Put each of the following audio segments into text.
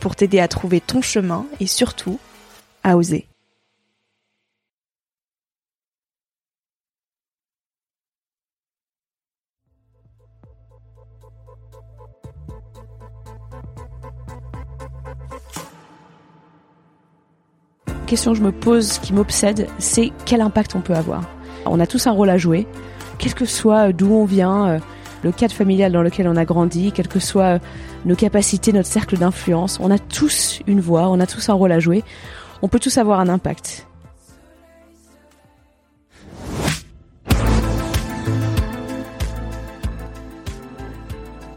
pour t'aider à trouver ton chemin et surtout à oser. question que je me pose, qui m'obsède, c'est quel impact on peut avoir. On a tous un rôle à jouer, quel que soit d'où on vient, euh, le cadre familial dans lequel on a grandi, quelles que soient nos capacités, notre cercle d'influence. On a tous une voix, on a tous un rôle à jouer. On peut tous avoir un impact.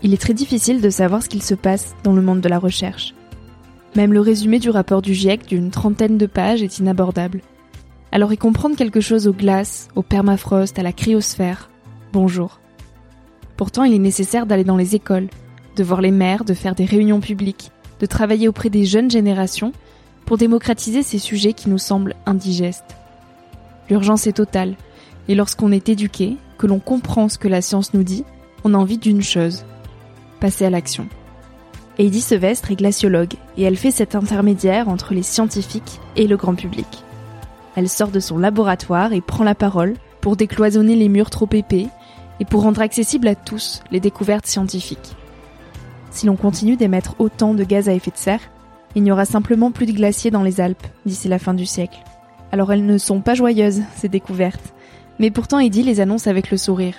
Il est très difficile de savoir ce qu'il se passe dans le monde de la recherche. Même le résumé du rapport du GIEC d'une trentaine de pages est inabordable. Alors y comprendre quelque chose aux glaces, au permafrost, à la cryosphère, bonjour. Pourtant, il est nécessaire d'aller dans les écoles, de voir les maires, de faire des réunions publiques, de travailler auprès des jeunes générations pour démocratiser ces sujets qui nous semblent indigestes. L'urgence est totale, et lorsqu'on est éduqué, que l'on comprend ce que la science nous dit, on a envie d'une chose, passer à l'action. Heidi Sevestre est glaciologue, et elle fait cet intermédiaire entre les scientifiques et le grand public. Elle sort de son laboratoire et prend la parole pour décloisonner les murs trop épais et pour rendre accessibles à tous les découvertes scientifiques. Si l'on continue d'émettre autant de gaz à effet de serre, il n'y aura simplement plus de glaciers dans les Alpes d'ici la fin du siècle. Alors elles ne sont pas joyeuses, ces découvertes, mais pourtant Eddie les annonce avec le sourire.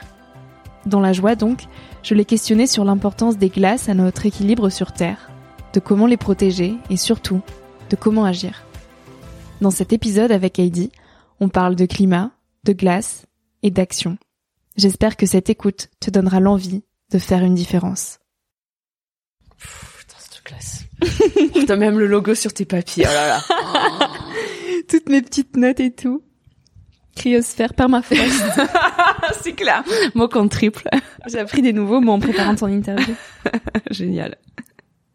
Dans la joie donc, je l'ai questionné sur l'importance des glaces à notre équilibre sur Terre, de comment les protéger et surtout de comment agir. Dans cet épisode avec Heidi, on parle de climat, de glace et d'action. J'espère que cette écoute te donnera l'envie de faire une différence. Putain, c'est classe. T'as même le logo sur tes papiers. Oh là là. Toutes mes petites notes et tout. Cryosphère, permafrost. c'est clair. Mot compte triple. J'ai appris des nouveaux mots en préparant ton interview. Génial.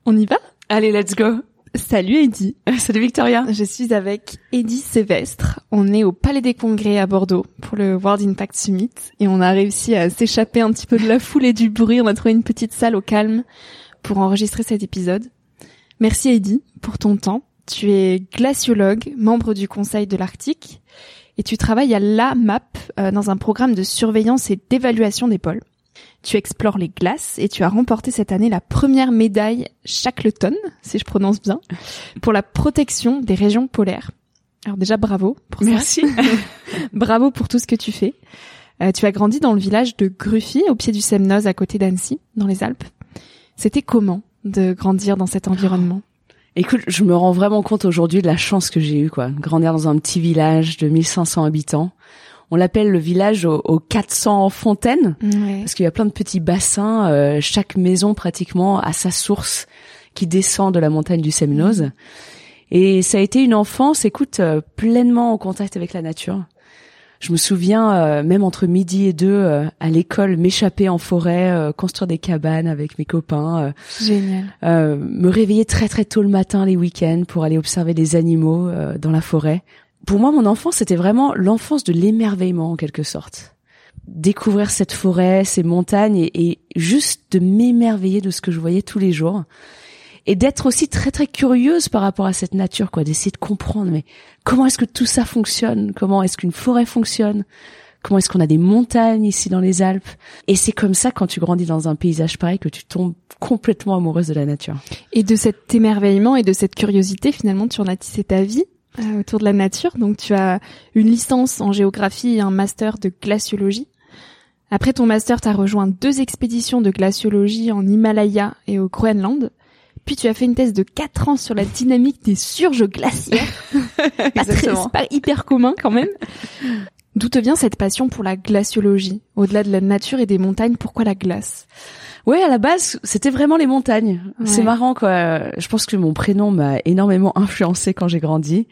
On y va? Allez, let's go. Salut Eddie. Salut Victoria. Je suis avec Eddie Sévestre. On est au Palais des Congrès à Bordeaux pour le World Impact Summit et on a réussi à s'échapper un petit peu de la foule et du bruit. On a trouvé une petite salle au calme pour enregistrer cet épisode. Merci Eddie pour ton temps. Tu es glaciologue, membre du Conseil de l'Arctique et tu travailles à la MAP euh, dans un programme de surveillance et d'évaluation des pôles. Tu explores les glaces et tu as remporté cette année la première médaille Shackleton, si je prononce bien, pour la protection des régions polaires. Alors déjà bravo pour Merci. ça. Merci. bravo pour tout ce que tu fais. Euh, tu as grandi dans le village de Gruffy, au pied du Semnoz, à côté d'Annecy, dans les Alpes. C'était comment de grandir dans cet environnement? Écoute, je me rends vraiment compte aujourd'hui de la chance que j'ai eue, quoi. Grandir dans un petit village de 1500 habitants On l'appelle le village aux, aux 400 fontaines Ouais. parce qu'il y a plein de petits bassins. euh, chaque maison pratiquement a sa source qui descend de la montagne du Semnoz. Et ça a été une enfance, écoute, euh, pleinement en contact avec la nature. Je me souviens, euh, même entre midi et deux, euh, à l'école, m'échapper en forêt, euh, construire des cabanes avec mes copains, euh, Génial. euh, me réveiller très très tôt le matin les week-ends pour aller observer les animaux euh, dans la forêt. Pour moi, mon enfance, c'était vraiment l'enfance de l'émerveillement en quelque sorte. Découvrir cette forêt, ces montagnes et, juste de m'émerveiller de ce que je voyais tous les jours. Et d'être aussi très très curieuse par rapport à cette nature, quoi, d'essayer de comprendre, mais comment est-ce que tout ça fonctionne? Comment est-ce qu'une forêt fonctionne? Comment est-ce qu'on a des montagnes ici dans les Alpes? Et c'est comme ça, quand tu grandis dans un paysage pareil, que tu tombes complètement amoureuse de la nature. Et de cet émerveillement et de cette curiosité, finalement, tu en as tissé ta vie euh, autour de la nature. Donc, tu as une licence en géographie et un master de glaciologie. Après ton master, tu as rejoint deux expéditions de glaciologie en Himalaya et au Groenland. Puis tu as fait une thèse de 4 ans sur la dynamique des surges glaciaires. pas, très- pas hyper commun quand même. D'où te vient cette passion pour la glaciologie Au-delà de la nature et des montagnes, pourquoi la glace? Ouais, à la base, c'était vraiment les montagnes. C'est marrant quoi. Je pense que mon prénom m'a énormément influencé quand j'ai grandi.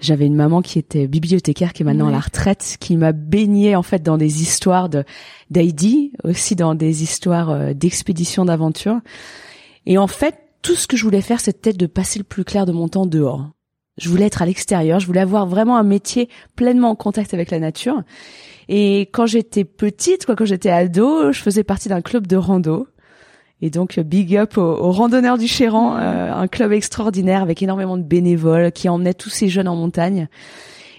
J'avais une maman qui était bibliothécaire, qui est maintenant à la retraite, qui m'a baignée en fait dans des histoires de d'Heidi, aussi dans des histoires euh, d'expéditions d'aventure. Et en fait, tout ce que je voulais faire, c'était de passer le plus clair de mon temps dehors. Je voulais être à l'extérieur, je voulais avoir vraiment un métier pleinement en contact avec la nature. Et quand j'étais petite, quoi, quand j'étais ado, je faisais partie d'un club de rando. Et donc, big up aux, aux randonneurs du Chéran, euh, un club extraordinaire avec énormément de bénévoles qui emmenaient tous ces jeunes en montagne.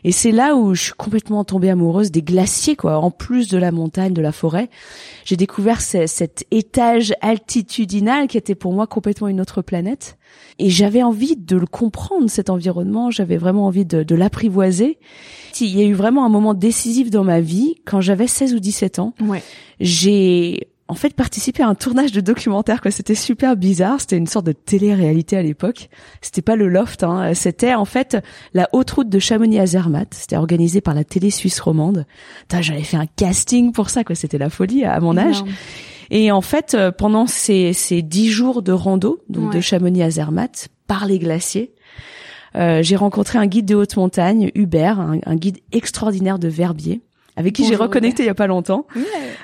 Et c'est là où je suis complètement tombée amoureuse des glaciers, quoi. En plus de la montagne, de la forêt, j'ai découvert ce- cet étage altitudinal qui était pour moi complètement une autre planète. Et j'avais envie de le comprendre, cet environnement. J'avais vraiment envie de, de l'apprivoiser. Il y a eu vraiment un moment décisif dans ma vie quand j'avais 16 ou 17 ans Ouais. j'ai en fait participé à un tournage de documentaire quoi. C'était super bizarre. C'était une sorte de télé-réalité à l'époque. C'était pas le loft hein. c'était en fait la haute route de Chamonix à Zermatt. C'était organisé par la télé suisse romande. J'avais fait un casting pour ça quoi. C'était la folie à mon âge. Énorme. et en fait euh, pendant ces ces dix jours de rando donc de. Chamonix à Zermatt par les glaciers euh, j'ai rencontré un guide de haute montagne Hubert un, un guide extraordinaire de Verbier avec qui j'ai reconnecté il y a pas longtemps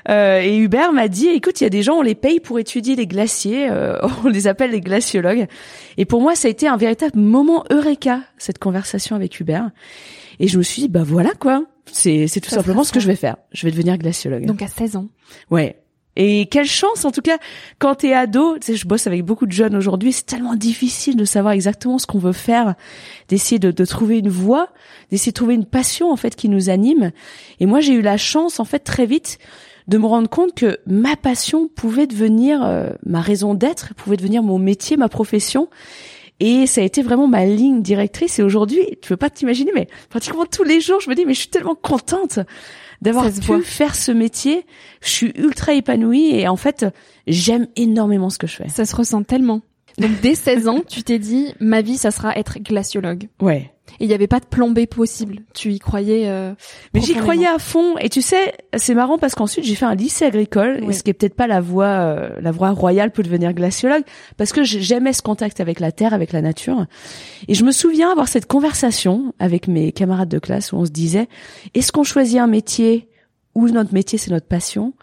euh, et Hubert m'a dit, écoute, il y a des gens, on les paye pour étudier les glaciers, euh, on les appelle les glaciologues. Et pour moi, ça a été un véritable moment eureka, cette conversation avec Hubert. Et je me suis dit, bah voilà quoi, c'est tout Ça simplement ce que je vais faire. Je vais devenir glaciologue. Donc à 16 ans. Ouais. Et quelle chance, en tout cas, quand t'es ado, tu sais, je bosse avec beaucoup de jeunes aujourd'hui, c'est tellement difficile de savoir exactement ce qu'on veut faire, d'essayer de, de trouver une voie, d'essayer de trouver une passion, en fait, qui nous anime. Et moi, j'ai eu la chance, en fait, très vite, de me rendre compte que ma passion pouvait devenir euh, ma raison d'être, pouvait devenir mon métier, ma profession. Et ça a été vraiment ma ligne directrice. Et aujourd'hui, tu peux pas t'imaginer, mais pratiquement tous les jours, je me dis, mais je suis tellement contente d'avoir pu voit. faire ce métier. Je suis ultra épanouie et en fait, j'aime énormément ce que je fais. Ça se ressent tellement. Donc dès 16 ans, tu t'es dit, ma vie, ça sera être glaciologue. Ouais. Et il n'y avait pas de plan B possible. Tu y croyais. euh, Mais j'y croyais à fond. Et tu sais, c'est marrant parce qu'ensuite j'ai fait un lycée agricole, Oui. et ce qui est peut-être pas la voie, euh, la voie royale pour devenir glaciologue, parce que j'ai- j'aimais ce contact avec la terre, avec la nature. Et je me souviens avoir cette conversation avec mes camarades de classe où on se disait, est-ce qu'on choisit un métier où notre métier c'est notre passion,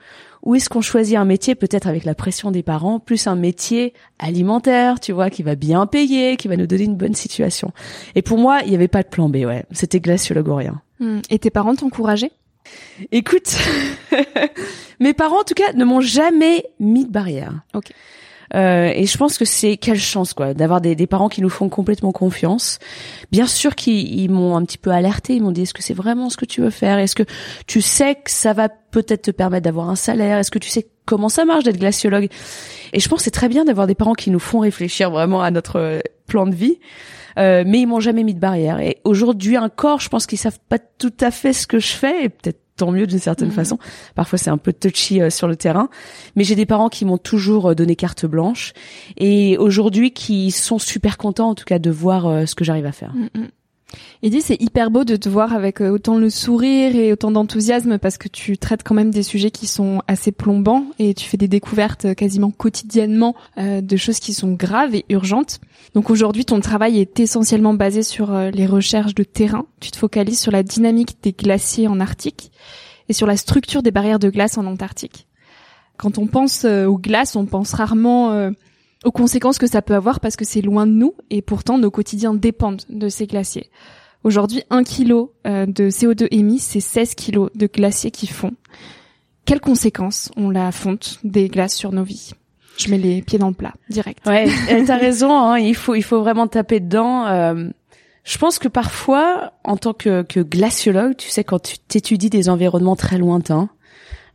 ou est-ce qu'on choisit un métier peut-être avec la pression des parents, plus un métier alimentaire, tu vois, qui va bien payer, qui va nous donner une bonne situation. Et pour moi, il n'y avait pas de plan B, ouais. C'était glaciologue ou rien. Hmm. Et tes parents t'encourageaient? Écoute, mes parents en tout cas ne m'ont jamais mis de barrière. Ok. Euh, et je pense que c'est quelle chance quoi d'avoir des, des parents qui nous font complètement confiance. Bien sûr qu'ils ils m'ont un petit peu alerté, ils m'ont dit est-ce que c'est vraiment ce que tu veux faire? Est-ce que tu sais que ça va peut-être te permettre d'avoir un salaire? Est-ce que tu sais comment ça marche d'être glaciologue? Et je pense que c'est très bien d'avoir des parents qui nous font réfléchir vraiment à notre euh, plan de vie. Euh, mais ils m'ont jamais mis de barrière. Et aujourd'hui encore, je pense qu'ils savent pas tout à fait ce que je fais, et peut-être tant mieux d'une certaine Mhm. façon. Parfois, c'est un peu touchy euh, sur le terrain, mais j'ai des parents qui m'ont toujours euh, donné carte blanche, et aujourd'hui qui sont super contents, en tout cas, de voir euh, ce que j'arrive à faire. Hmm, hmm. Edith, c'est hyper beau de te voir avec euh, autant le sourire et autant d'enthousiasme parce que tu traites quand même des sujets qui sont assez plombants et tu fais des découvertes euh, quasiment quotidiennement euh, de choses qui sont graves et urgentes. Donc aujourd'hui, ton travail est essentiellement basé sur les recherches de terrain. Tu te focalises sur la dynamique des glaciers en Arctique et sur la structure des barrières de glace en Antarctique. Quand on pense aux glaces, on pense rarement aux conséquences que ça peut avoir parce que c'est loin de nous et pourtant nos quotidiens dépendent de ces glaciers. Aujourd'hui, un kilo euh, de CO2 émis, c'est 16 kilos de glaciers qui font. Quelles conséquences ont la fonte des glaces sur nos vies? Je mets les pieds dans le plat, direct. Ouais, t'as raison. Hein, il faut, il faut vraiment taper dedans. Euh, je pense que parfois, en tant que, que glaciologue, tu sais, quand tu t'étudies des environnements très lointains,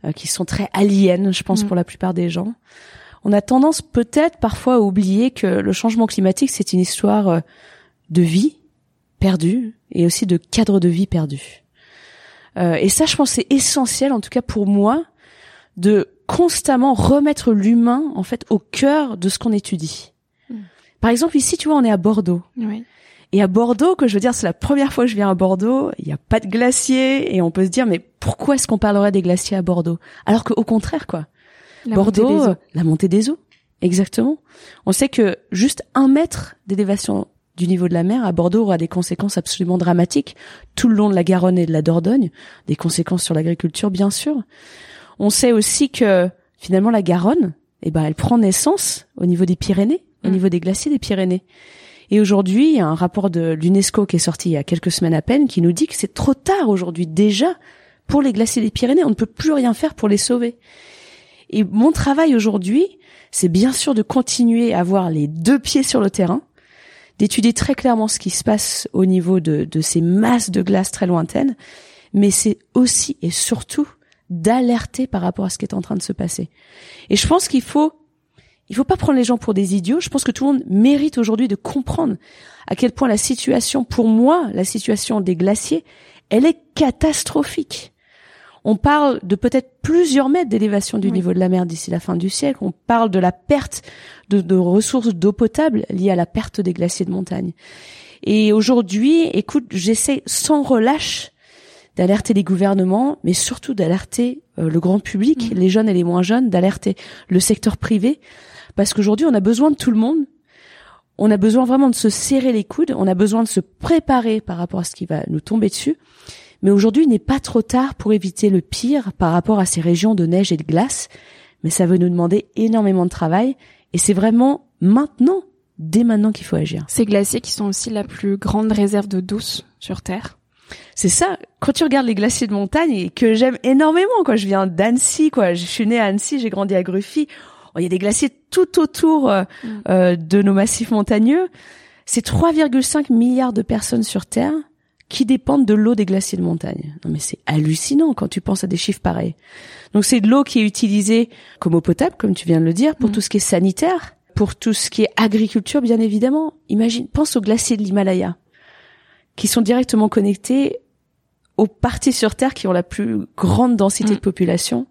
euh, qui sont très aliens, je pense mm. pour la plupart des gens, on a tendance peut-être parfois à oublier que le changement climatique, c'est une histoire euh, de vie perdue et aussi de cadre de vie perdu. Euh, et ça, je pense, c'est essentiel, en tout cas pour moi, de constamment remettre l'humain en fait au cœur de ce qu'on étudie. Hmm. Par exemple, ici, tu vois, on est à Bordeaux. Oui. Et à Bordeaux, que je veux dire, c'est la première fois que je viens à Bordeaux, il n'y a pas de glaciers, et on peut se dire, mais pourquoi est-ce qu'on parlerait des glaciers à Bordeaux? Alors qu'au contraire, quoi. Bordeaux, la montée des eaux. Exactement. On sait que juste un mètre d'élévation du niveau de la mer à Bordeaux aura des conséquences absolument dramatiques tout le long de la Garonne et de la Dordogne, des conséquences sur l'agriculture bien sûr. On sait aussi que finalement la Garonne, eh ben elle prend naissance au niveau des Pyrénées, au mm. niveau des glaciers des Pyrénées. Et aujourd'hui, il y a un rapport de l'UNESCO qui est sorti il y a quelques semaines à peine qui nous dit que c'est trop tard aujourd'hui déjà pour les glaciers des Pyrénées, on ne peut plus rien faire pour les sauver. Et mon travail aujourd'hui, c'est bien sûr de continuer à avoir les deux pieds sur le terrain, d'étudier très clairement ce qui se passe au niveau de, ces masses de glace très lointaines, mais c'est aussi et surtout d'alerter par rapport à ce qui est en train de se passer. Et je pense qu'il faut, il faut pas prendre les gens pour des idiots. Je pense que tout le monde mérite aujourd'hui de comprendre à quel point la situation, pour moi, la situation des glaciers, elle est catastrophique. On parle de peut-être plusieurs mètres d'élévation du niveau de la mer d'ici la fin du siècle. On parle de la perte de, ressources d'eau potable liées à la perte des glaciers de montagne. Et aujourd'hui, écoute, j'essaie sans relâche d'alerter les gouvernements, mais surtout d'alerter euh, le grand public, les jeunes et les moins jeunes, d'alerter le secteur privé, parce qu'aujourd'hui, on a besoin de tout le monde. On a besoin vraiment de se serrer les coudes, on a besoin de se préparer par rapport à ce qui va nous tomber dessus. Mais aujourd'hui, il n'est pas trop tard pour éviter le pire par rapport à ces régions de neige et de glace. Mais ça veut nous demander énormément de travail. Et c'est vraiment maintenant, dès maintenant qu'il faut agir. Ces glaciers qui sont aussi la plus grande réserve de douce sur Terre. C'est ça. Quand tu regardes les glaciers de montagne et que j'aime énormément, quoi. Je viens d'Annecy, quoi. Je suis née à Annecy, j'ai grandi à Gruffy. Oh, il y a des glaciers tout autour euh, mm. euh, de nos massifs montagneux. C'est 3,5 milliards de personnes sur Terre qui dépendent de l'eau des glaciers de montagne. Non mais c'est hallucinant quand tu penses à des chiffres pareils. Donc c'est de l'eau qui est utilisée comme eau potable, comme tu viens de le dire, pour mm. tout ce qui est sanitaire, pour tout ce qui est agriculture, bien évidemment. Imagine, pense aux glaciers de l'Himalaya, qui sont directement connectés aux parties sur Terre qui ont la plus grande densité de mm. population.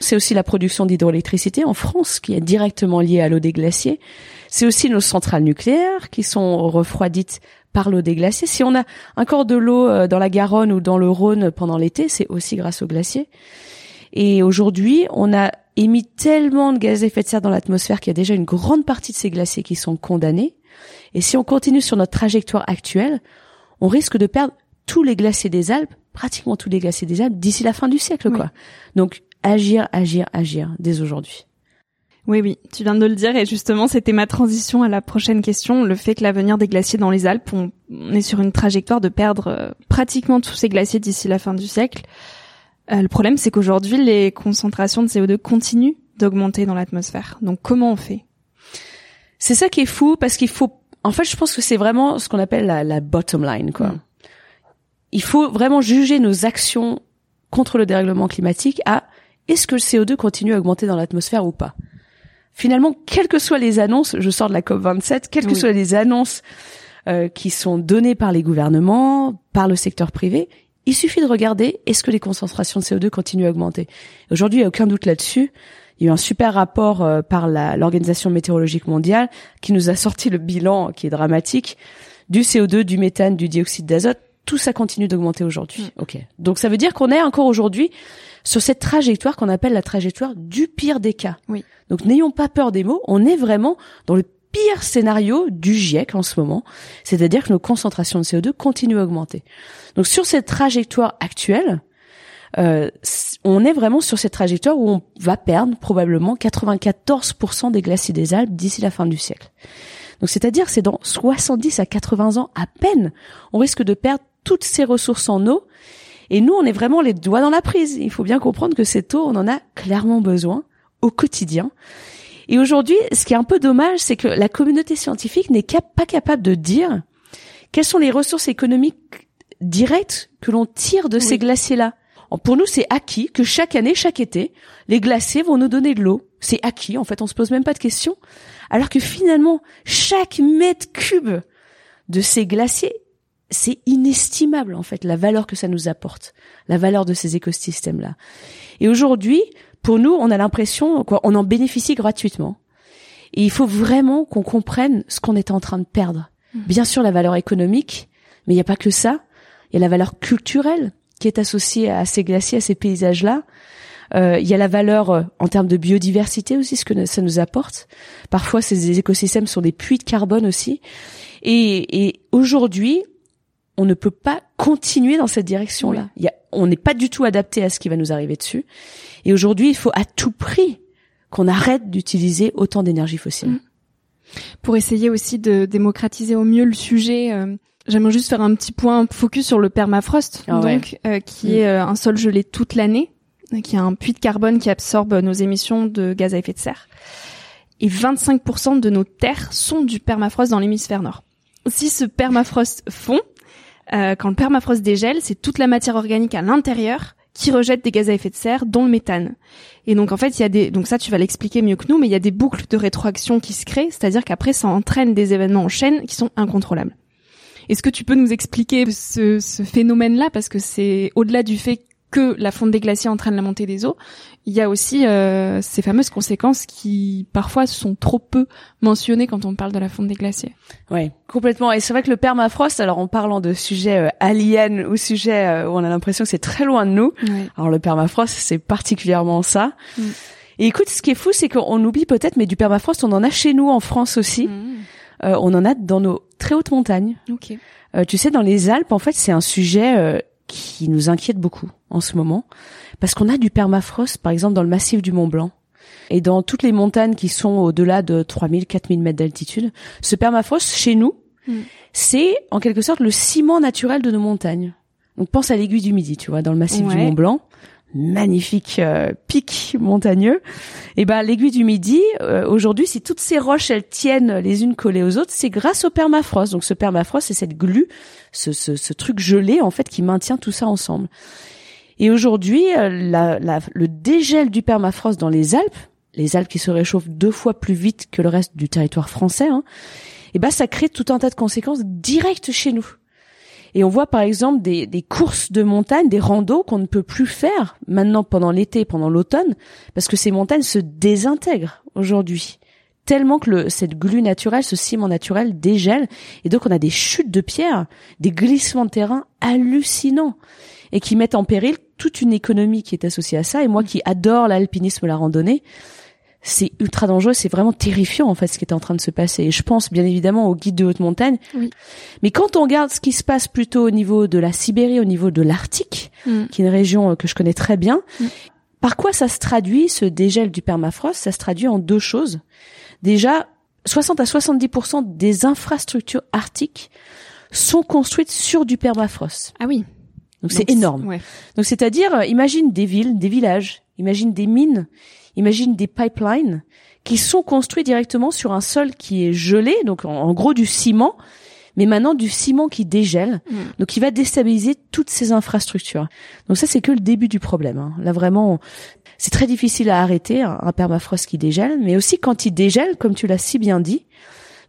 C'est aussi la production d'hydroélectricité en France qui est directement liée à l'eau des glaciers. C'est aussi nos centrales nucléaires qui sont refroidites par l'eau des glaciers. Si on a encore de l'eau euh, dans la Garonne ou dans le Rhône pendant l'été, c'est aussi grâce aux glaciers. Et aujourd'hui, on a émis tellement de gaz à effet de serre dans l'atmosphère qu'il y a déjà une grande partie de ces glaciers qui sont condamnés. Et si on continue sur notre trajectoire actuelle, on risque de perdre tous les glaciers des Alpes, pratiquement tous les glaciers des Alpes, d'ici la fin du siècle, quoi. Donc, agir, agir, agir dès aujourd'hui. Oui, oui, tu viens de le dire et justement c'était ma transition à la prochaine question, le fait que l'avenir des glaciers dans les Alpes, on, est sur une trajectoire de perdre euh, pratiquement tous ces glaciers d'ici la fin du siècle. Euh, le problème c'est qu'aujourd'hui les concentrations de CO2 continuent d'augmenter dans l'atmosphère. Donc comment on fait? C'est ça qui est fou parce qu'il faut, en fait je pense que c'est vraiment ce qu'on appelle la, bottom line quoi. Mm. Il faut vraiment juger nos actions contre le dérèglement climatique à est-ce que le CO2 continue à augmenter dans l'atmosphère ou pas? Finalement, quelles que soient les annonces, je sors de la COP 27, quelles que soient les annonces euh, qui sont données par les gouvernements, par le secteur privé, il suffit de regarder est-ce que les concentrations de CO2 continuent à augmenter? Aujourd'hui, il n'y a aucun doute là-dessus. Il y a eu un super rapport euh, par l'Organisation météorologique mondiale qui nous a sorti le bilan qui est dramatique du CO2, du méthane, du dioxyde d'azote, tout ça continue d'augmenter aujourd'hui. Mm. Ok. Donc ça veut dire qu'on est encore aujourd'hui sur cette trajectoire qu'on appelle la trajectoire du pire des cas. Oui. Donc n'ayons pas peur des mots, on est vraiment dans le pire scénario du GIEC en ce moment, c'est-à-dire que nos concentrations de CO2 continuent à augmenter. Donc sur cette trajectoire actuelle, euh, on est vraiment sur cette trajectoire où on va perdre probablement 94% des glaciers des Alpes d'ici la fin du siècle. Donc c'est-à-dire c'est dans 70 à 80 ans à peine, on risque de perdre toutes ces ressources en eau. Et nous, on est vraiment les doigts dans la prise. Il faut bien comprendre que cette eau, on en a clairement besoin au quotidien. Et aujourd'hui, ce qui est un peu dommage, c'est que la communauté scientifique n'est cap- pas capable de dire quelles sont les ressources économiques directes que l'on tire de ces glaciers-là. Pour nous, c'est acquis que chaque année, chaque été, les glaciers vont nous donner de l'eau. C'est acquis, en fait, on se pose même pas de questions. Alors que finalement, chaque mètre cube de ces glaciers, c'est inestimable, en fait, la valeur que ça nous apporte, la valeur de ces écosystèmes-là. Et aujourd'hui, pour nous, on a l'impression qu'on en bénéficie gratuitement. Et il faut vraiment qu'on comprenne ce qu'on est en train de perdre. Bien sûr, la valeur économique, mais il n'y a pas que ça. Il y a la valeur culturelle qui est associée à ces glaciers, à ces paysages-là. Euh, il y a la valeur euh, en termes de biodiversité aussi, ce que ça nous apporte. Parfois, ces écosystèmes sont des puits de carbone aussi. Et, et aujourd'hui, on ne peut pas continuer dans cette direction-là. A, on n'est pas du tout adapté à ce qui va nous arriver dessus. Et aujourd'hui, il faut à tout prix qu'on arrête d'utiliser autant d'énergie fossile. Mm. Pour essayer aussi de démocratiser au mieux le sujet, euh, j'aimerais juste faire un petit point focus sur le permafrost, Ah ouais. donc euh, qui Mm. est euh, un sol gelé toute l'année, qui est un puits de carbone qui absorbe nos émissions de gaz à effet de serre. Et 25% de nos terres sont du permafrost dans l'hémisphère nord. Si ce permafrost fond, euh, quand le permafrost dégèle, c'est toute la matière organique à l'intérieur qui rejette des gaz à effet de serre, dont le méthane. Et donc en fait, il y a des donc ça tu vas l'expliquer mieux que nous, mais il y a des boucles de rétroaction qui se créent, c'est-à-dire qu'après ça entraîne des événements en chaîne qui sont incontrôlables. Est-ce que tu peux nous expliquer ce, ce phénomène-là? Parce que c'est au-delà du fait que la fonte des glaciers entraîne la montée des eaux, il y a aussi euh, ces fameuses conséquences qui parfois sont trop peu mentionnées quand on parle de la fonte des glaciers. Oui, complètement. Et c'est vrai que le permafrost, alors en parlant de sujets euh, aliens ou sujets euh, où on a l'impression que c'est très loin de nous, alors le permafrost, c'est particulièrement ça. Mm. Et écoute, ce qui est fou, c'est qu'on oublie peut-être, mais du permafrost, on en a chez nous en France aussi. Mmh. Euh, on en a dans nos très hautes montagnes. Ok. Euh, tu sais, dans les Alpes, en fait, c'est un sujet euh, qui nous inquiète beaucoup en ce moment, parce qu'on a du permafrost, par exemple, dans le massif du Mont Blanc. Et dans toutes les montagnes qui sont au-delà de 3000, 4000 mètres d'altitude, ce permafrost, chez nous, Mm. c'est en quelque sorte le ciment naturel de nos montagnes. Donc pense à l'aiguille du Midi, tu vois, dans le massif du. Mont Blanc, magnifique euh, pic montagneux. Et ben l'aiguille du Midi, euh, aujourd'hui, si toutes ces roches elles tiennent les unes collées aux autres, c'est grâce au permafrost. Donc ce permafrost, c'est cette glu, ce, ce, ce truc gelé en fait qui maintient tout ça ensemble. Et aujourd'hui, euh, le dégel du permafrost dans les Alpes, les Alpes qui se réchauffent deux fois plus vite que le reste du territoire français, hein, et ben ça crée tout un tas de conséquences directes chez nous. Et on voit par exemple des, courses de montagne, des randos qu'on ne peut plus faire maintenant pendant l'été, pendant l'automne, parce que ces montagnes se désintègrent aujourd'hui. Tellement que le, cette glu naturelle, ce ciment naturel dégèle, et donc on a des chutes de pierres, des glissements de terrain hallucinants, et qui mettent en péril toute une économie qui est associée à ça. Et moi qui adore l'alpinisme, la randonnée, c'est ultra dangereux, c'est vraiment terrifiant en fait ce qui est en train de se passer. Et je pense bien évidemment aux guides de haute montagne. Oui. Mais quand on regarde ce qui se passe plutôt au niveau de la Sibérie, au niveau de l'Arctique, Mm. qui est une région euh, que je connais très bien, Mm. par quoi ça se traduit ce dégel du permafrost? Ça se traduit en deux choses. Déjà, 60 à 70% des infrastructures arctiques sont construites sur du permafrost. Ah oui. Donc c'est énorme. Ouais. Donc c'est-à-dire, euh, imagine des villes, des villages, imagine des mines, imagine des pipelines qui sont construits directement sur un sol qui est gelé, donc en, en gros du ciment, mais maintenant du ciment qui dégèle, Mm. donc qui va déstabiliser toutes ces infrastructures. Donc ça c'est que le début du problème. hein. Là vraiment, c'est très difficile à arrêter un, un permafrost qui dégèle, mais aussi quand il dégèle, comme tu l'as si bien dit,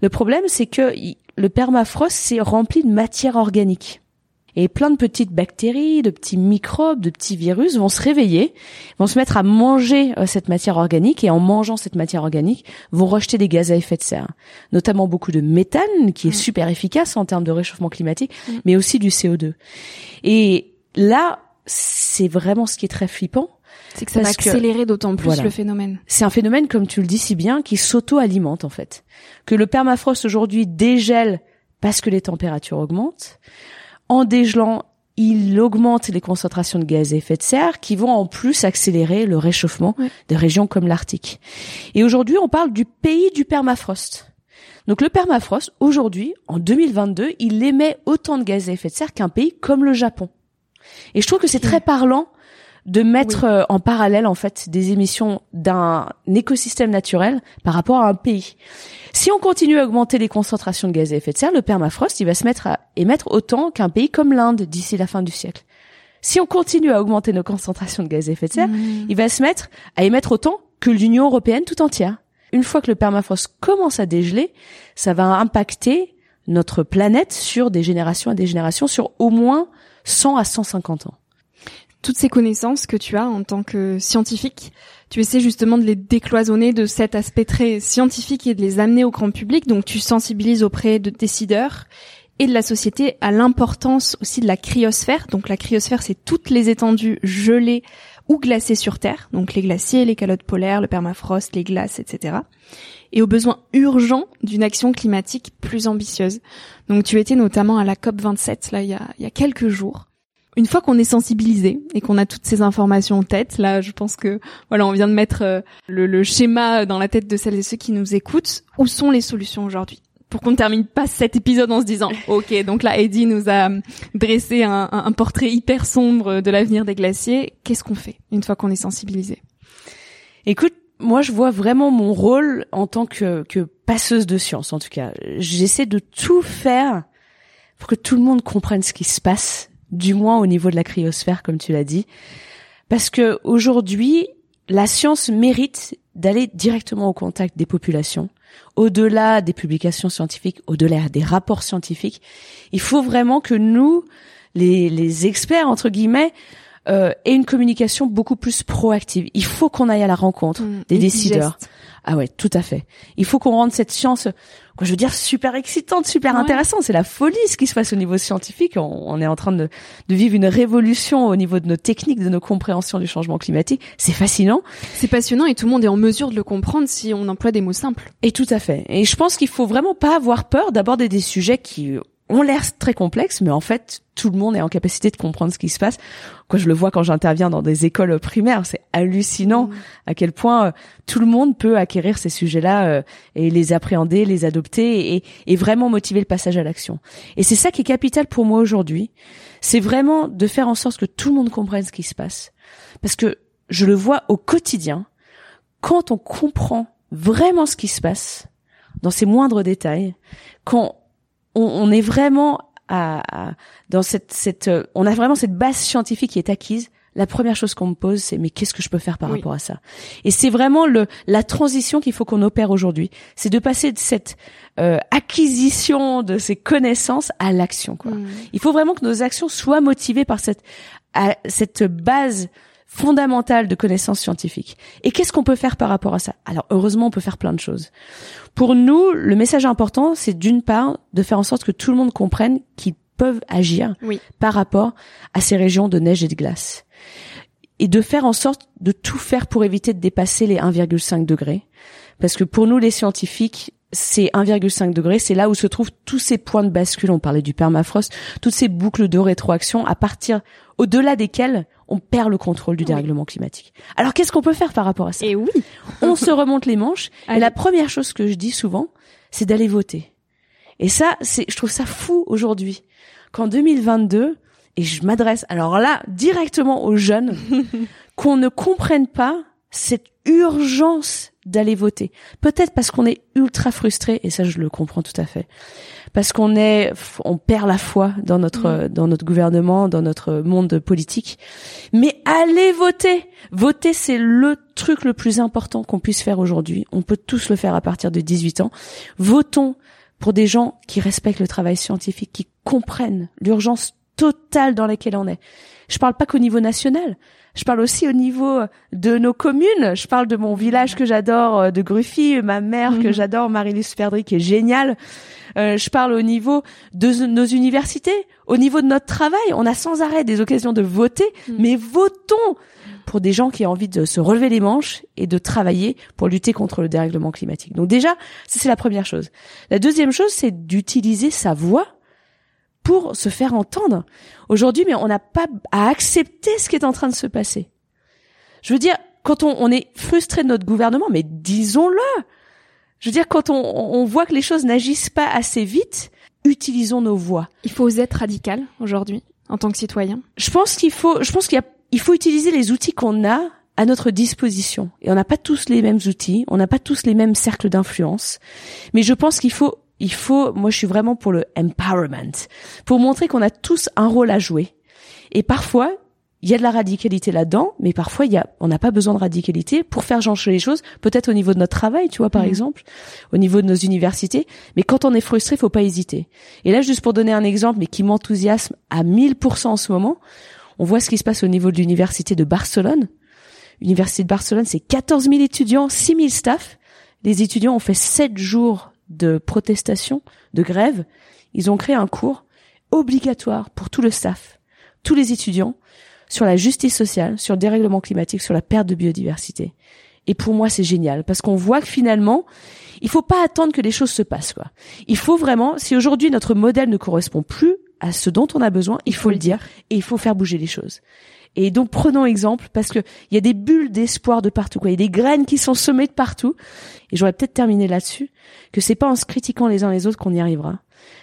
le problème c'est que le permafrost c'est rempli de matière organique. Et plein de petites bactéries, de petits microbes, de petits virus vont se réveiller, vont se mettre à manger euh, cette matière organique et en mangeant cette matière organique, vont rejeter des gaz à effet de serre, notamment beaucoup de méthane qui est mm. super efficace en termes de réchauffement climatique, mm. mais aussi du CO2. Et là, c'est vraiment ce qui est très flippant. C'est que ça va accélérer d'autant plus le phénomène. C'est un phénomène, comme tu le dis si bien, qui s'auto-alimente en fait. Que le permafrost aujourd'hui dégèle parce que les températures augmentent. En dégelant, il augmente les concentrations de gaz à effet de serre qui vont en plus accélérer le réchauffement des régions comme l'Arctique. Et aujourd'hui, on parle du pays du permafrost. Donc le permafrost, aujourd'hui, en 2022, il émet autant de gaz à effet de serre qu'un pays comme le Japon. Et je trouve que c'est très parlant de mettre euh, en parallèle en fait des émissions d'un écosystème naturel par rapport à un pays. Si on continue à augmenter les concentrations de gaz à effet de serre, le permafrost, il va se mettre à émettre autant qu'un pays comme l'Inde d'ici la fin du siècle. Si on continue à augmenter nos concentrations de gaz à effet de serre, mmh. il va se mettre à émettre autant que l'Union européenne tout entière. Une fois que le permafrost commence à dégeler, ça va impacter notre planète sur des générations et des générations, sur au moins 100 à 150 ans toutes ces connaissances que tu as en tant que scientifique, tu essaies justement de les décloisonner de cet aspect très scientifique et de les amener au grand public. Donc tu sensibilises auprès de décideurs et de la société à l'importance aussi de la cryosphère. Donc la cryosphère, c'est toutes les étendues gelées ou glacées sur Terre, donc les glaciers, les calottes polaires, le permafrost, les glaces, etc. Et aux besoins urgents d'une action climatique plus ambitieuse. Donc tu étais notamment à la COP 27 là il y a, il y a quelques jours une fois qu'on est sensibilisé et qu'on a toutes ces informations en tête, là, je pense que voilà, on vient de mettre euh, le, schéma dans la tête de celles et ceux qui nous écoutent. Où sont les solutions aujourd'hui? Pour qu'on ne termine pas cet épisode en se disant, ok, donc là, Eddie nous a dressé un, un portrait hyper sombre de l'avenir des glaciers. Qu'est-ce qu'on fait une fois qu'on est sensibilisé? Écoute, moi, je vois vraiment mon rôle en tant que, que passeuse de science, en tout cas. J'essaie de tout faire pour que tout le monde comprenne ce qui se passe du moins au niveau de la cryosphère, comme tu l'as dit, parce que aujourd'hui, la science mérite d'aller directement au contact des populations, au-delà des publications scientifiques, au-delà des rapports scientifiques. Il faut vraiment que nous, les, les experts entre guillemets, euh, aient une communication beaucoup plus proactive. Il faut qu'on aille à la rencontre mmh, des décideurs. Ah ouais, tout à fait. Il faut qu'on rende cette science, quoi, je veux dire, super excitante, super intéressante. C'est la folie ce qui se passe au niveau scientifique. On, est en train de, de, vivre une révolution au niveau de nos techniques, de nos compréhensions du changement climatique. C'est fascinant. C'est passionnant et tout le monde est en mesure de le comprendre si on emploie des mots simples. Et tout à fait. Et je pense qu'il faut vraiment pas avoir peur d'aborder des sujets qui ont l'air très complexes, mais en fait, tout le monde est en capacité de comprendre ce qui se passe. Quoi, je le vois quand j'interviens dans des écoles primaires, c'est hallucinant mmh. à quel point euh, tout le monde peut acquérir ces sujets-là euh, et les appréhender, les adopter et, et vraiment motiver le passage à l'action. Et c'est ça qui est capital pour moi aujourd'hui. C'est vraiment de faire en sorte que tout le monde comprenne ce qui se passe, parce que je le vois au quotidien. Quand on comprend vraiment ce qui se passe dans ses moindres détails, quand on, est vraiment à, dans cette, cette, euh, on a vraiment cette base scientifique qui est acquise. La première chose qu'on me pose, c'est mais qu'est-ce que je peux faire par rapport à ça? Et c'est vraiment le la transition qu'il faut qu'on opère aujourd'hui. C'est de passer de cette euh, acquisition de ces connaissances à l'action. Quoi. Mmh. Il faut vraiment que nos actions soient motivées par cette à, cette base fondamentale de connaissances scientifiques. Et qu'est-ce qu'on peut faire par rapport à ça? Alors heureusement, on peut faire plein de choses. Pour nous, le message important, c'est d'une part de faire en sorte que tout le monde comprenne qu'ils peuvent agir par rapport à ces régions de neige et de glace. Et de faire en sorte de tout faire pour éviter de dépasser les 1,5 degrés. Parce que pour nous, les scientifiques, c'est 1,5 degrés, c'est là où se trouvent tous ces points de bascule. On parlait du permafrost, toutes ces boucles de rétroaction à partir au-delà desquelles on perd le contrôle du dérèglement climatique. Alors qu'est-ce qu'on peut faire par rapport à ça? Et oui, on se remonte les manches. Et la première chose que je dis souvent, c'est d'aller voter. Et ça, c'est, je trouve ça fou aujourd'hui qu'en 2022, et je m'adresse alors là directement aux jeunes, qu'on ne comprenne pas cette urgence d'aller voter. Peut-être parce qu'on est ultra frustré, et ça je le comprends tout à fait. Parce qu'on est, on perd la foi dans notre, mm. dans notre gouvernement, dans notre monde politique. Mais allez voter! Voter, c'est le truc le plus important qu'on puisse faire aujourd'hui. On peut tous le faire à partir de 18 ans. Votons pour des gens qui respectent le travail scientifique, qui comprennent l'urgence totale dans laquelle on est. Je parle pas qu'au niveau national. Je parle aussi au niveau de nos communes. Je parle de mon village que j'adore, euh, de Gruffy, ma mère que mhm. j'adore, Marie-Lise Perdry, qui est géniale. Euh, je parle au niveau de nos universités, au niveau de notre travail. On a sans arrêt des occasions de voter, mhm. mais votons pour des gens qui ont envie de se relever les manches et de travailler pour lutter contre le dérèglement climatique. Donc déjà, ça c'est la première chose. La deuxième chose, c'est d'utiliser sa voix pour se faire entendre. Aujourd'hui, mais on n'a pas à accepter ce qui est en train de se passer. Je veux dire, quand on, est frustré de notre gouvernement, mais disons-le. Je veux dire, quand on, on voit que les choses n'agissent pas assez vite, utilisons nos voix. Il faut oser être radical aujourd'hui en tant que citoyen. Je pense qu'il faut, je pense qu'il y a il faut utiliser les outils qu'on a à notre disposition. Et on n'a pas tous les mêmes outils, on n'a pas tous les mêmes cercles d'influence. Mais je pense qu'il faut, il faut, moi je suis vraiment pour le empowerment, pour montrer qu'on a tous un rôle à jouer. Et parfois, il y a de la radicalité là-dedans, mais parfois il y a, on n'a pas besoin de radicalité pour faire changer les choses. Peut-être au niveau de notre travail, tu vois, par mmh. exemple, au niveau de nos universités. Mais quand on est frustré, faut pas hésiter. Et là, juste pour donner un exemple, mais qui m'enthousiasme à 1000% en ce moment, on voit ce qui se passe au niveau de l'université de Barcelone. L'université de Barcelone, c'est 14 000 étudiants, 6 000 staff. Les étudiants ont fait 7 jours de protestation, de grève. Ils ont créé un cours obligatoire pour tout le staff, tous les étudiants, sur la justice sociale, sur le dérèglement climatique, sur la perte de biodiversité. Et pour moi, c'est génial parce qu'on voit que finalement, il faut pas attendre que les choses se passent, quoi. Il faut vraiment, si aujourd'hui notre modèle ne correspond plus à ce dont on a besoin, il faut le dire et il faut faire bouger les choses. Et donc prenons exemple parce que il y a des bulles d'espoir de partout quoi, il y a des graines qui sont semées de partout. Et j'aurais peut-être terminé là-dessus que c'est pas en se critiquant les uns les autres qu'on y arrivera.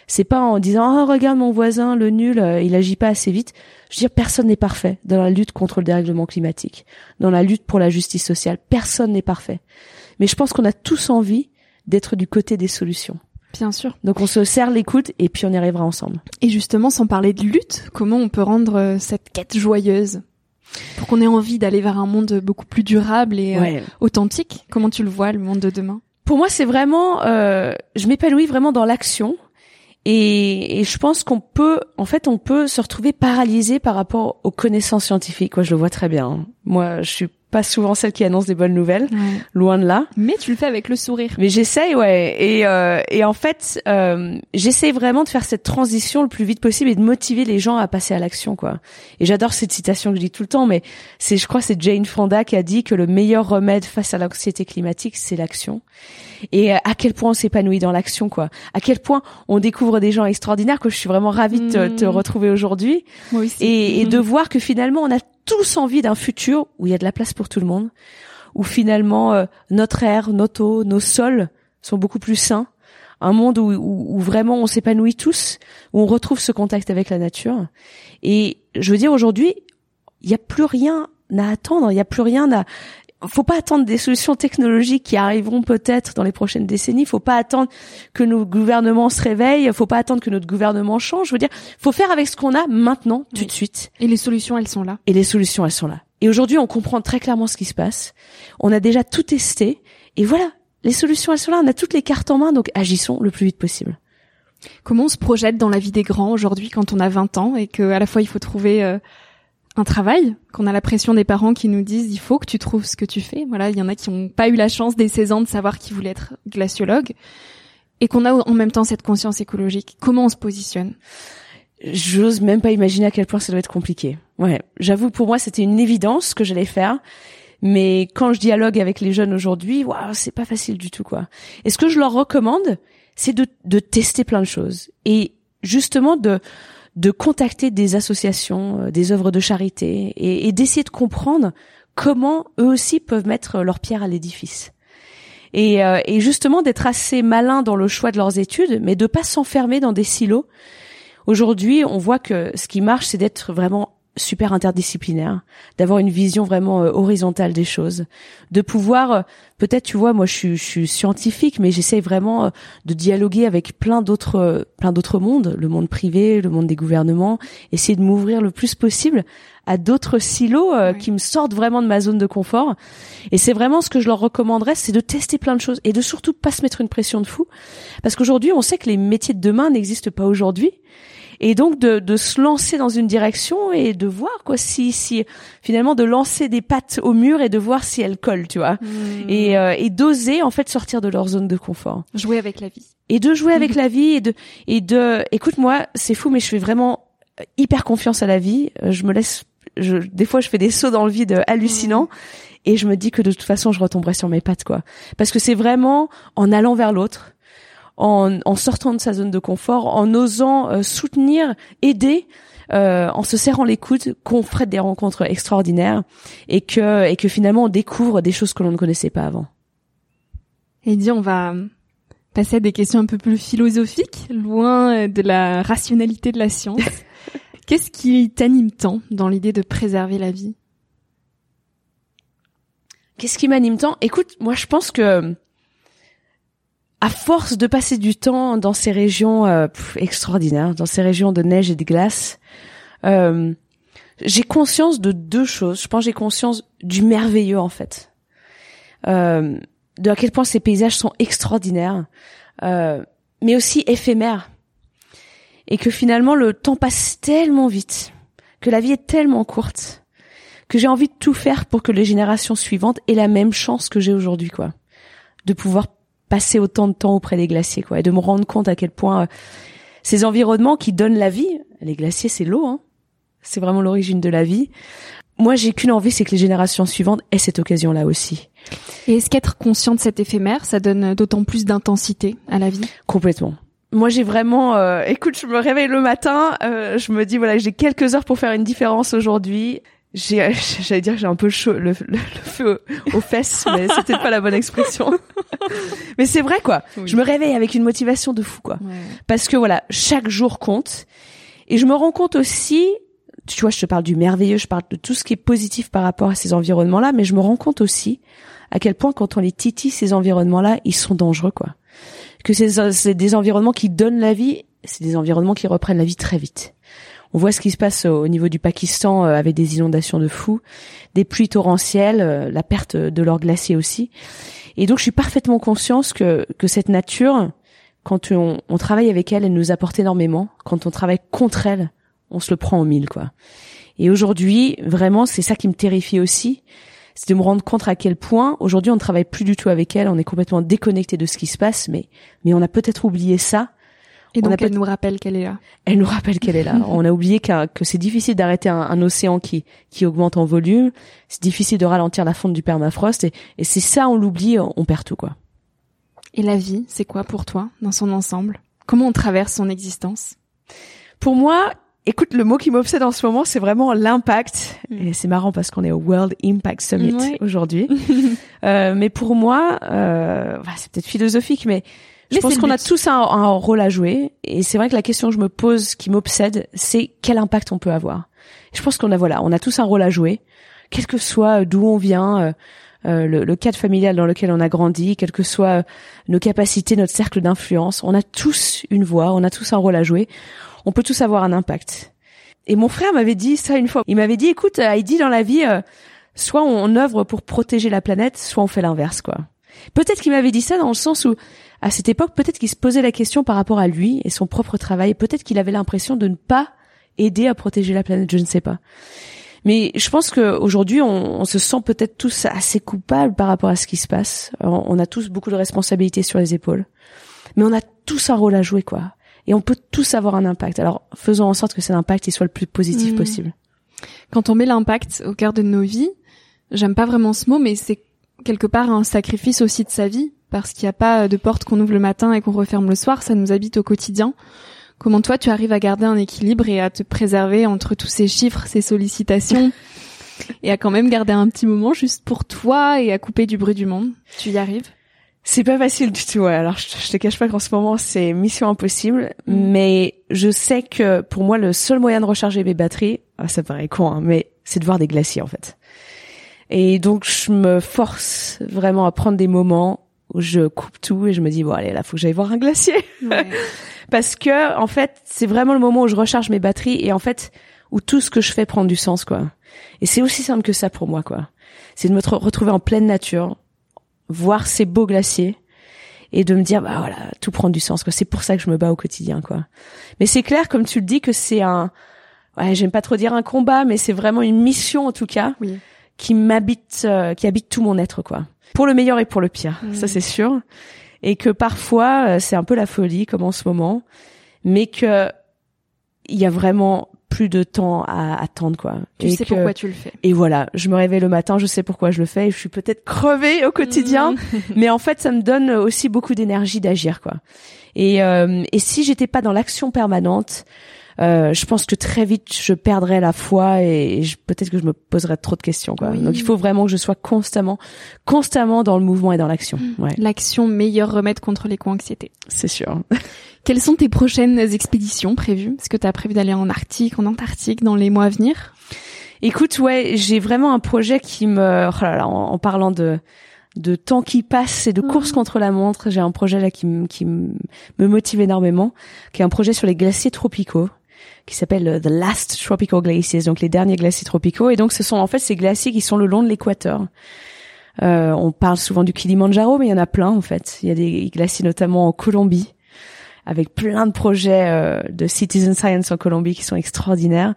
C'est pas en disant "Oh regarde mon voisin, le nul, euh, il agit pas assez vite." Je veux dire personne n'est parfait dans la lutte contre le dérèglement climatique, dans la lutte pour la justice sociale, personne n'est parfait. Mais je pense qu'on a tous envie d'être du côté des solutions. Bien sûr. Donc on se serre l'écoute et puis on y arrivera ensemble. Et justement, sans parler de lutte, comment on peut rendre euh, cette quête joyeuse? Pour qu'on ait envie d'aller vers un monde beaucoup plus durable et euh, authentique Comment tu le vois, le monde de demain? Pour moi, c'est vraiment, euh, je m'épanouis vraiment dans l'action. Et, et, je pense qu'on peut, en fait, on peut se retrouver paralysé par rapport aux connaissances scientifiques. Moi, je le vois très bien. Moi, je suis pas souvent celle qui annonce des bonnes nouvelles, loin de là. Mais tu le fais avec le sourire. Mais j'essaye, ouais. Et, euh, et en fait, euh, j'essaye vraiment de faire cette transition le plus vite possible et de motiver les gens à passer à l'action, quoi. Et j'adore cette citation que je dis tout le temps, mais c'est, je crois, c'est Jane Fonda qui a dit que le meilleur remède face à l'anxiété climatique, c'est l'action. Et à quel point on s'épanouit dans l'action, quoi. À quel point on découvre des gens extraordinaires que je suis vraiment ravie de te, mmh. retrouver aujourd'hui. Moi aussi. Et, et de voir que finalement, on a tous envie d'un futur où il y a de la place pour tout le monde, où finalement euh, notre air, notre eau, nos sols sont beaucoup plus sains, un monde où, où, vraiment on s'épanouit tous, où on retrouve ce contact avec la nature. Et je veux dire aujourd'hui, il n'y a plus rien à attendre, il n'y a plus rien à faut pas attendre des solutions technologiques qui arriveront peut-être dans les prochaines décennies. Faut pas attendre que nos gouvernements se réveillent. Faut pas attendre que notre gouvernement change. Je veux dire, faut faire avec ce qu'on a maintenant, tout de suite. Et les solutions, elles sont là. Et les solutions, elles sont là. Et aujourd'hui, on comprend très clairement ce qui se passe. On a déjà tout testé. Et voilà, les solutions, elles sont là. On a toutes les cartes en main, donc agissons le plus vite possible. Comment on se projette dans la vie des grands aujourd'hui quand on a 20 ans et que à la fois il faut trouver euh, un travail, qu'on a la pression des parents qui nous disent il faut que tu trouves ce que tu fais. Voilà, il y en a qui n'ont pas eu la chance dès 16 ans de savoir qu'ils voulaient être glaciologue et qu'on a en même temps cette conscience écologique. Comment on se positionne? J'ose même pas imaginer à quel point ça doit être compliqué. Ouais, j'avoue pour moi c'était une évidence que j'allais faire. Mais quand je dialogue avec les jeunes aujourd'hui, waouh, c'est pas facile du tout quoi. Et ce que je leur recommande, c'est de, de tester plein de choses et justement de de contacter des associations, euh, des œuvres de charité et, d'essayer de comprendre comment eux aussi peuvent mettre leur pierre à l'édifice. Et, euh, et, justement d'être assez malin dans le choix de leurs études, mais de pas s'enfermer dans des silos. Aujourd'hui, on voit que ce qui marche, c'est d'être vraiment super interdisciplinaire, d'avoir une vision vraiment euh, horizontale des choses, de pouvoir euh, peut-être tu vois moi je suis, je suis scientifique mais j'essaie vraiment euh, de dialoguer avec plein d'autres plein d'autres mondes, le monde privé, le monde des gouvernements, essayer de m'ouvrir le plus possible à d'autres silos qui me sortent vraiment de ma zone de confort. Et c'est vraiment ce que je leur recommanderais, c'est de tester plein de choses et de surtout pas se mettre une pression de fou. Parce qu'aujourd'hui, on sait que les métiers de demain n'existent pas aujourd'hui et donc de, de se lancer dans une direction et de voir quoi si si finalement de lancer des pattes au mur et de voir si elles collent tu vois. Hmm. et, euh, et d'oser en fait sortir de leur zone de confort. Jouer avec la vie. et de jouer avec la vie et de et de écoute moi c'est fou mais je fais vraiment hyper confiance à la vie. Euh, je me laisse je des fois je fais des sauts dans le vide hallucinants. Et je me dis que de toute façon je retomberai sur mes pattes quoi. Parce que c'est vraiment en allant vers l'autre en, en sortant de sa zone de confort en osant euh, soutenir aider euh, en se serrant les coudes qu'on ferait des rencontres extraordinaires et que et que finalement on découvre des choses que l'on ne connaissait pas avant. Et dit, on va passer à des questions un peu plus philosophiques, loin de la rationalité de la science. Qu'est-ce qui t'anime tant dans l'idée de préserver la vie? Qu'est-ce qui m'anime tant? Écoute, moi je pense que à force de passer du temps dans ces régions euh, extraordinaires, dans ces régions de neige et de glace, euh, j'ai conscience de deux choses. Je pense j'ai conscience du merveilleux en fait, euh, de à quel point ces paysages sont extraordinaires, euh, mais aussi éphémères, et que finalement le temps passe tellement vite, que la vie est tellement courte que j'ai envie de tout faire pour que les générations suivantes aient la même chance que j'ai aujourd'hui, quoi. De pouvoir passer autant de temps auprès des glaciers, quoi, et de me rendre compte à quel point euh, ces environnements qui donnent la vie, les glaciers, c'est l'eau, hein. C'est vraiment l'origine de la vie. Moi, j'ai qu'une envie, c'est que les générations suivantes aient cette occasion-là aussi. Et est-ce qu'être conscient de cet éphémère, ça donne d'autant plus d'intensité à la vie? Complètement. Moi, j'ai vraiment, euh, écoute, je me réveille le matin, euh, je me dis voilà, j'ai quelques heures pour faire une différence aujourd'hui. J'ai, j'allais dire, que j'ai un peu le, chaud, le, le- le feu aux fesses, mais c'était pas la bonne expression. mais c'est vrai quoi. Oui. Je me réveille avec une motivation de fou quoi, Ouais. parce que voilà, chaque jour compte. Et je me rends compte aussi, tu vois, je te parle du merveilleux, je parle de tout ce qui est positif par rapport à ces environnements-là, mais je me rends compte aussi à quel point quand on les titille ces environnements-là, ils sont dangereux quoi. Que c'est des environnements qui donnent la vie, c'est des environnements qui reprennent la vie très vite. On voit ce qui se passe au niveau du Pakistan euh, avec des inondations de fous, des pluies torrentielles, euh, la perte de leurs glaciers aussi. Et donc je suis parfaitement consciente que, que cette nature, quand on, on travaille avec elle, elle nous apporte énormément. Quand on travaille contre elle, on se le prend au mille, quoi. Et aujourd'hui, vraiment, c'est ça qui me terrifie aussi, c'est de me rendre compte à quel point aujourd'hui on ne travaille plus du tout avec elle, on est complètement déconnecté de ce qui se passe, mais mais on a peut-être oublié ça. Et On donc a elle nous rappelle qu'elle est là. Elle nous rappelle qu'elle est là. on a oublié que c'est difficile d'arrêter un, un océan qui qui augmente en volume, c'est difficile de ralentir la fonte du permafrost, et, et c'est ça, on l'oublie, on, on perd tout, quoi. Et la vie, c'est quoi pour toi, dans son ensemble? Comment on traverse son existence? Pour moi, écoute, le mot qui m'obsède en ce moment, c'est vraiment l'impact. Mm. Et c'est marrant parce qu'on est au World Impact Summit Ouais. aujourd'hui. Euh, mais pour moi, euh, voilà, c'est peut-être philosophique, mais je pense qu'on a tous un, un rôle à jouer. Et c'est vrai que la question que je me pose, qui m'obsède, c'est quel impact on peut avoir. Je pense qu'on a voilà, on a tous un rôle à jouer, quel que soit d'où on vient. euh, euh, le, le cadre familial dans lequel on a grandi, quelles que soient euh, nos capacités, notre cercle d'influence, on a tous une voix, on a tous un rôle à jouer. On peut tous avoir un impact. Et mon frère m'avait dit ça une fois. Il m'avait dit, écoute, Heidi, dans la vie, euh, soit on œuvre pour protéger la planète, soit on fait l'inverse, quoi. Peut-être qu'il m'avait dit ça dans le sens où, à cette époque, peut-être qu'il se posait la question par rapport à lui et son propre travail. Peut-être qu'il avait l'impression de ne pas aider à protéger la planète, je ne sais pas. Mais je pense qu'aujourd'hui, on, on se sent peut-être tous assez coupables par rapport à ce qui se passe. On, on a tous beaucoup de responsabilités sur les épaules. Mais on a tous un rôle à jouer, quoi. Et on peut tous avoir un impact. Alors, faisons en sorte que cet impact il soit le plus positif Mhm. possible. Quand on met l'impact au cœur de nos vies, j'aime pas vraiment ce mot, mais c'est quelque part un sacrifice aussi de sa vie, parce qu'il n'y a pas de porte qu'on ouvre le matin et qu'on referme le soir, ça nous habite au quotidien. Comment toi tu arrives à garder un équilibre et à te préserver entre tous ces chiffres, ces sollicitations, et à quand même garder un petit moment juste pour toi et à couper du bruit du monde? Tu y arrives? C'est pas facile du tout. ouais. Alors, je, je te cache pas qu'en ce moment, c'est mission impossible. Mais je sais que pour moi, le seul moyen de recharger mes batteries, ah, ça paraît con, hein, mais c'est de voir des glaciers en fait. Et donc, je me force vraiment à prendre des moments où je coupe tout et je me dis bon allez là, faut que j'aille voir un glacier. parce que en fait c'est vraiment le moment où je recharge mes batteries et en fait où tout ce que je fais prend du sens quoi. Et c'est aussi simple que ça pour moi quoi. C'est de me tr- retrouver en pleine nature voir ces beaux glaciers et de me dire bah voilà tout prend du sens quoi. C'est pour ça que je me bats au quotidien quoi. Mais c'est clair comme tu le dis que c'est un ouais j'aime pas trop dire un combat mais c'est vraiment une mission en tout cas Oui. qui m'habite euh, qui habite tout mon être quoi pour le meilleur et pour le pire Mm. ça c'est sûr et que parfois euh, c'est un peu la folie comme en ce moment mais que il y a vraiment plus de temps à attendre quoi Tu et sais que- pourquoi tu le fais. et voilà, je me réveille le matin, je sais pourquoi je le fais, et je suis peut-être crevée au quotidien, Mm. mais en fait, ça me donne aussi beaucoup d'énergie d'agir, quoi. Et, euh, et si j'étais pas dans l'action permanente, euh, je pense que très vite je perdrais la foi et je- peut-être que je me poserais trop de questions, quoi. Oui. Donc il faut vraiment que je sois constamment, constamment dans le mouvement et dans l'action. Ouais, L'action meilleur remède contre les co-anxiétés. c'est sûr. Quelles sont tes prochaines expéditions prévues? Est-ce que tu as prévu d'aller en Arctique, en Antarctique dans les mois à venir? Écoute, ouais, j'ai vraiment un projet qui me, oh là là, en, en parlant de de temps qui passe et de course Mhm. contre la montre, j'ai un projet là qui me qui me motive énormément, qui est un projet sur les glaciers tropicaux qui s'appelle euh, The Last Tropical Glaciers, donc les derniers glaciers tropicaux. Et donc ce sont en fait ces glaciers qui sont le long de l'équateur. Euh, on parle souvent du Kilimanjaro, mais il y en a plein en fait. Il y a des glaciers notamment en Colombie, avec plein de projets euh, de citizen science en Colombie qui sont extraordinaires.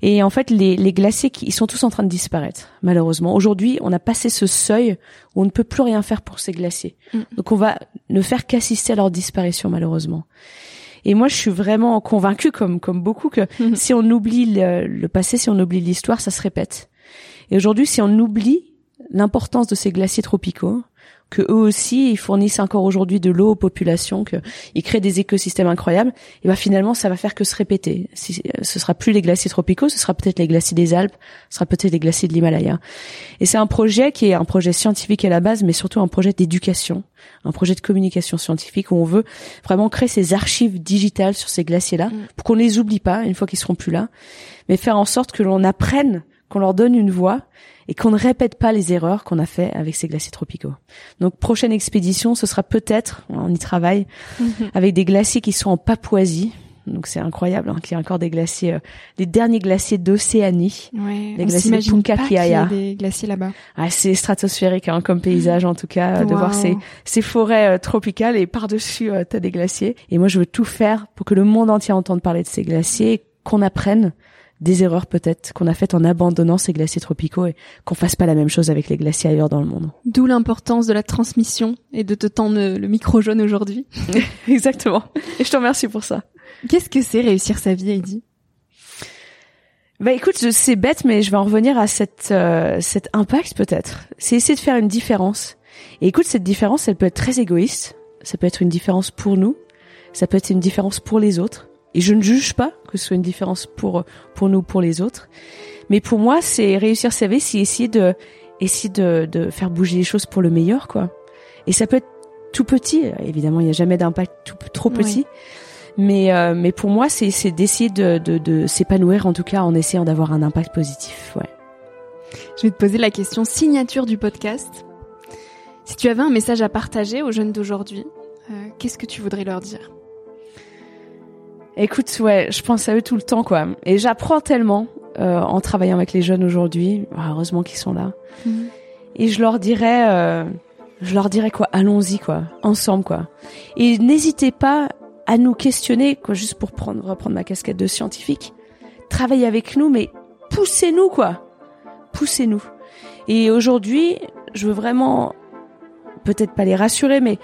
Et en fait, les, les glaciers, qui, ils sont tous en train de disparaître, malheureusement. Aujourd'hui, on a passé ce seuil où on ne peut plus rien faire pour ces glaciers. Mm. Donc, on va ne faire qu'assister à leur disparition, malheureusement. Et moi, je suis vraiment convaincue, comme comme beaucoup, que Mhm. si on oublie le, le passé, si on oublie l'histoire, ça se répète. Et aujourd'hui, si on oublie l'importance de ces glaciers tropicaux, que eux aussi ils fournissent encore aujourd'hui de l'eau aux populations, que ils créent des écosystèmes incroyables, et ben finalement ça va faire que se répéter. Si, euh, ce sera plus les glaciers tropicaux, ce sera peut-être les glaciers des Alpes, ce sera peut-être les glaciers de l'Himalaya. Et c'est un projet qui est un projet scientifique à la base, mais surtout un projet d'éducation, un projet de communication scientifique où on veut vraiment créer ces archives digitales sur ces glaciers-là Mm. pour qu'on les oublie pas une fois qu'ils seront plus là, mais faire en sorte que l'on apprenne, qu'on leur donne une voix et qu'on ne répète pas les erreurs qu'on a fait avec ces glaciers tropicaux. Donc prochaine expédition, ce sera peut-être, on y travaille, avec des glaciers qui sont en Papouasie. Donc c'est incroyable hein, qu'il y ait encore des glaciers, euh, les derniers glaciers d'Océanie. Ouais, Les on glaciers de s'imagine pas y ait des glaciers là-bas. Ah, c'est stratosphérique hein, comme paysage en tout cas, euh, de voir ces, ces forêts euh, tropicales et par-dessus euh, t'as des glaciers. Et moi je veux tout faire pour que le monde entier entende parler de ces glaciers, qu'on apprenne des erreurs peut-être qu'on a faites en abandonnant ces glaciers tropicaux et qu'on fasse pas la même chose avec les glaciers ailleurs dans le monde. D'où l'importance de la transmission et de te tendre le micro jaune aujourd'hui. Exactement. Et je te remercie pour ça. Qu'est-ce que c'est réussir sa vie, Heidi? Bah écoute, c'est bête, mais je vais en revenir à cette, euh, cet impact peut-être. C'est essayer de faire une différence. Et écoute, cette différence, elle peut être très égoïste. Ça peut être une différence pour nous. Ça peut être une différence pour les autres. Et je ne juge pas que ce soit une différence pour pour nous, pour les autres. Mais pour moi, c'est réussir sa vie, c'est essayer de essayer de, de faire bouger les choses pour le meilleur, quoi. Et ça peut être tout petit. Évidemment, il n'y a jamais d'impact tout- trop Oui. petit. Mais euh, mais pour moi, c'est c'est d'essayer de de, de s'épanouir en tout cas en essayant d'avoir un impact positif. Ouais. Je vais te poser la question signature du podcast. Si tu avais un message à partager aux jeunes d'aujourd'hui, euh, qu'est-ce que tu voudrais leur dire? Écoute, ouais, je pense à eux tout le temps, quoi. Et j'apprends tellement euh, en travaillant avec les jeunes aujourd'hui. Ah, heureusement qu'ils sont là. Et je leur dirais, euh, je leur dirais quoi? Allons-y, quoi, ensemble, quoi. Et n'hésitez pas à nous questionner, quoi, juste pour prendre, reprendre ma casquette de scientifique. Travaillez avec nous, mais poussez-nous, quoi. Poussez-nous. Et aujourd'hui, je veux vraiment, peut-être pas les rassurer, mais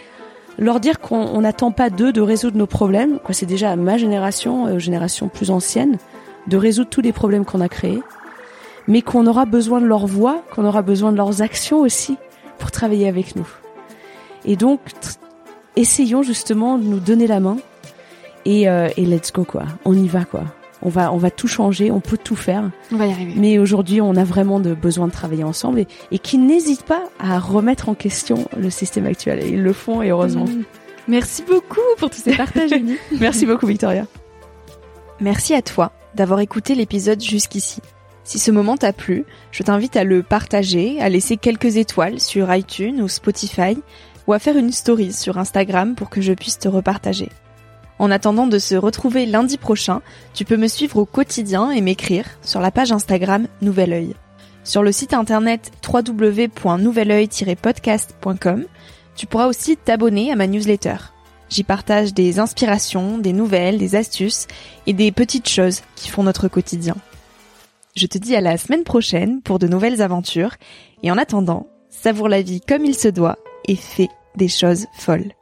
leur dire qu'on on n'attend pas d'eux de résoudre nos problèmes. Quoi, c'est déjà à ma génération, euh, génération plus ancienne, de résoudre tous les problèmes qu'on a créés, mais qu'on aura besoin de leur voix, qu'on aura besoin de leurs actions aussi pour travailler avec nous. Et donc, essayons justement de nous donner la main et, euh, et let's go quoi. On y va quoi. On va, on va tout changer, on peut tout faire. On va y arriver. Mais aujourd'hui, on a vraiment de besoin de travailler ensemble et, et qui n'hésitent pas à remettre en question le système actuel. Et ils le font et heureusement. Mm. Merci beaucoup pour tous ces partages. Merci beaucoup, Victoria. Merci à toi d'avoir écouté l'épisode jusqu'ici. Si ce moment t'a plu, je t'invite à le partager, à laisser quelques étoiles sur iTunes ou Spotify, ou à faire une story sur Instagram pour que je puisse te repartager. En attendant de se retrouver lundi prochain, tu peux me suivre au quotidien et m'écrire sur la page Instagram Nouvel Oeil. Sur le site internet www.nouveloeil-podcast.com, Tu pourras aussi t'abonner à ma newsletter. J'y partage des inspirations, des nouvelles, des astuces et des petites choses qui font notre quotidien. Je te dis à la semaine prochaine pour de nouvelles aventures et en attendant, savoure la vie comme il se doit et fais des choses folles.